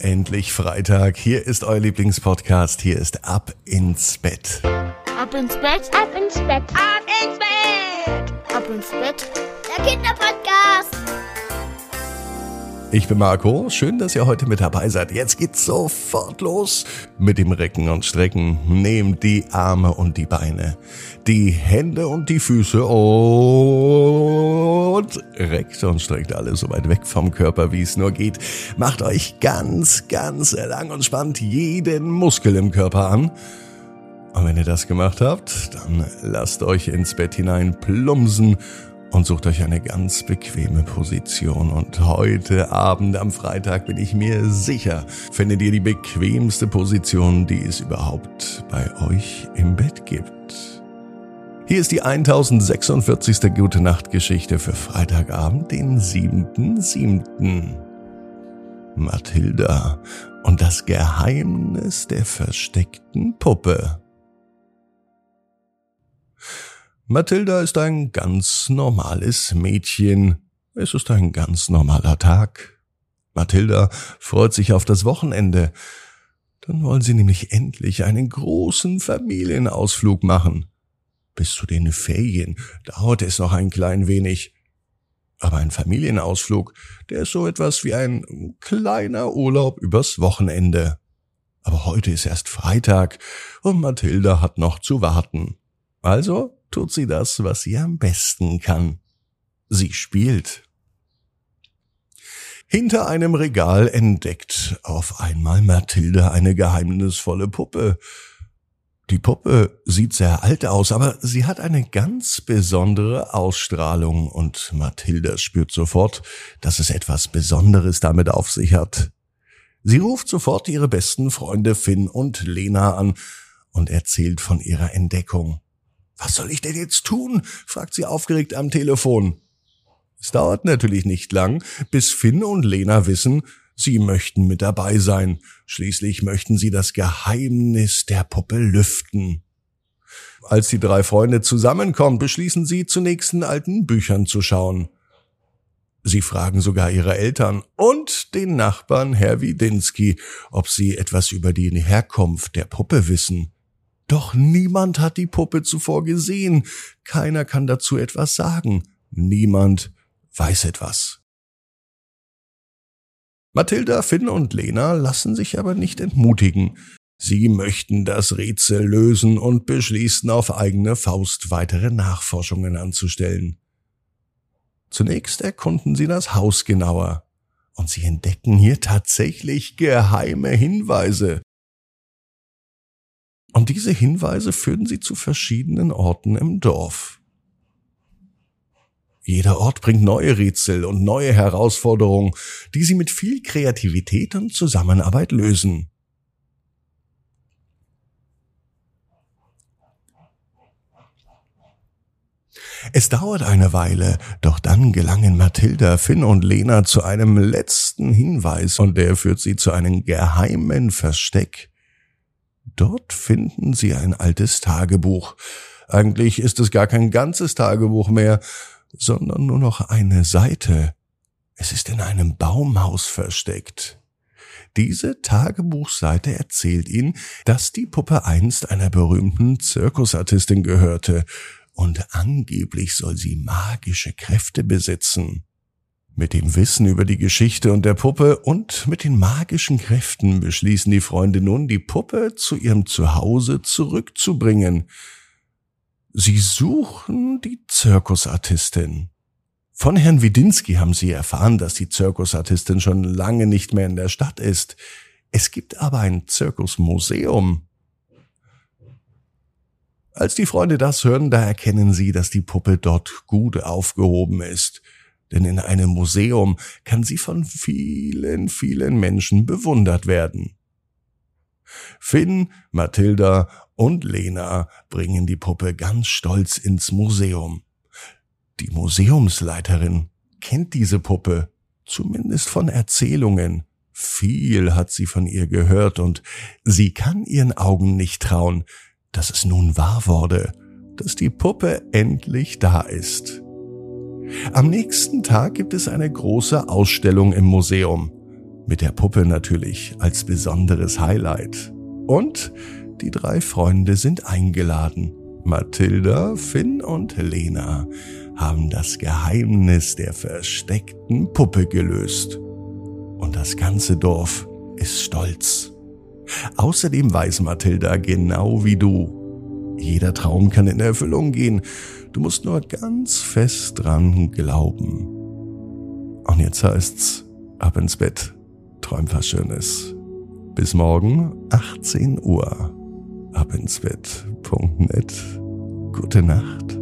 Endlich Freitag. Hier ist euer Lieblingspodcast. Hier ist Ab ins Bett. Ab ins Bett, Ab ins Bett, ab ins Bett, ab ins Bett. der Kinderpodcast. Ich bin Marco. Schön, dass ihr heute mit dabei seid. Jetzt geht's sofort los mit dem Recken und Strecken. Nehmt die Arme und die Beine, die Hände und die Füße und reckt und streckt alles so weit weg vom Körper, wie es nur geht. Macht euch ganz, ganz lang und spannt jeden Muskel im Körper an. Und wenn ihr das gemacht habt, dann lasst euch ins Bett hinein plumpsen und sucht euch eine ganz bequeme Position. Und heute Abend am Freitag bin ich mir sicher, findet ihr die bequemste Position, die es überhaupt bei euch im Bett gibt. Hier ist die 1046. Gute Nacht Geschichte für Freitagabend, den 7.7. Mathilda und das Geheimnis der versteckten Puppe. Mathilda ist ein ganz normales Mädchen. Es ist ein ganz normaler Tag. Mathilda freut sich auf das Wochenende. Dann wollen sie nämlich endlich einen großen Familienausflug machen. Bis zu den Ferien dauert es noch ein klein wenig. Aber ein Familienausflug, der ist so etwas wie ein kleiner Urlaub übers Wochenende. Aber heute ist erst Freitag und Mathilda hat noch zu warten. Also tut sie das, was sie am besten kann. Sie spielt. Hinter einem Regal entdeckt auf einmal Mathilde eine geheimnisvolle Puppe. Die Puppe sieht sehr alt aus, aber sie hat eine ganz besondere Ausstrahlung und Mathilda spürt sofort, dass es etwas Besonderes damit auf sich hat. Sie ruft sofort ihre besten Freunde Finn und Lena an und erzählt von ihrer Entdeckung. Was soll ich denn jetzt tun? fragt sie aufgeregt am Telefon. Es dauert natürlich nicht lang, bis Finn und Lena wissen, sie möchten mit dabei sein. Schließlich möchten sie das Geheimnis der Puppe lüften. Als die drei Freunde zusammenkommen, beschließen sie, zunächst in alten Büchern zu schauen. Sie fragen sogar ihre Eltern und den Nachbarn Herr Widinski, ob sie etwas über die Herkunft der Puppe wissen. Doch niemand hat die Puppe zuvor gesehen. Keiner kann dazu etwas sagen. Niemand weiß etwas. Mathilda, Finn und Lena lassen sich aber nicht entmutigen. Sie möchten das Rätsel lösen und beschließen auf eigene Faust weitere Nachforschungen anzustellen. Zunächst erkunden sie das Haus genauer und sie entdecken hier tatsächlich geheime Hinweise. Und diese Hinweise führen sie zu verschiedenen Orten im Dorf. Jeder Ort bringt neue Rätsel und neue Herausforderungen, die sie mit viel Kreativität und Zusammenarbeit lösen. Es dauert eine Weile, doch dann gelangen Mathilda, Finn und Lena zu einem letzten Hinweis und der führt sie zu einem geheimen Versteck. Dort finden sie ein altes Tagebuch. Eigentlich ist es gar kein ganzes Tagebuch mehr, sondern nur noch eine Seite. Es ist in einem Baumhaus versteckt. Diese Tagebuchseite erzählt ihnen, dass die Puppe einst einer berühmten Zirkusartistin gehörte und angeblich soll sie magische Kräfte besitzen. Mit dem Wissen über die Geschichte und der Puppe und mit den magischen Kräften beschließen die Freunde nun, die Puppe zu ihrem Zuhause zurückzubringen. Sie suchen die Zirkusartistin. Von Herrn Widinski haben sie erfahren, dass die Zirkusartistin schon lange nicht mehr in der Stadt ist. Es gibt aber ein Zirkusmuseum. Als die Freunde das hören, da erkennen sie, dass die Puppe dort gut aufgehoben ist. Denn in einem Museum kann sie von vielen, vielen Menschen bewundert werden. Finn, Mathilda und Lena bringen die Puppe ganz stolz ins Museum. Die Museumsleiterin kennt diese Puppe, zumindest von Erzählungen. Viel hat sie von ihr gehört und sie kann ihren Augen nicht trauen, dass es nun wahr wurde, dass die Puppe endlich da ist. Am nächsten Tag gibt es eine große Ausstellung im Museum. Mit der Puppe natürlich als besonderes Highlight. Und die drei Freunde sind eingeladen. Mathilda, Finn und Lena haben das Geheimnis der versteckten Puppe gelöst. Und das ganze Dorf ist stolz. Außerdem weiß Mathilda genau wie du. Jeder Traum kann in Erfüllung gehen. Du musst nur ganz fest dran glauben. Und jetzt heißt's, ab ins Bett, träum was Schönes. Bis morgen, 18 Uhr. Abinsbett.net. Gute Nacht.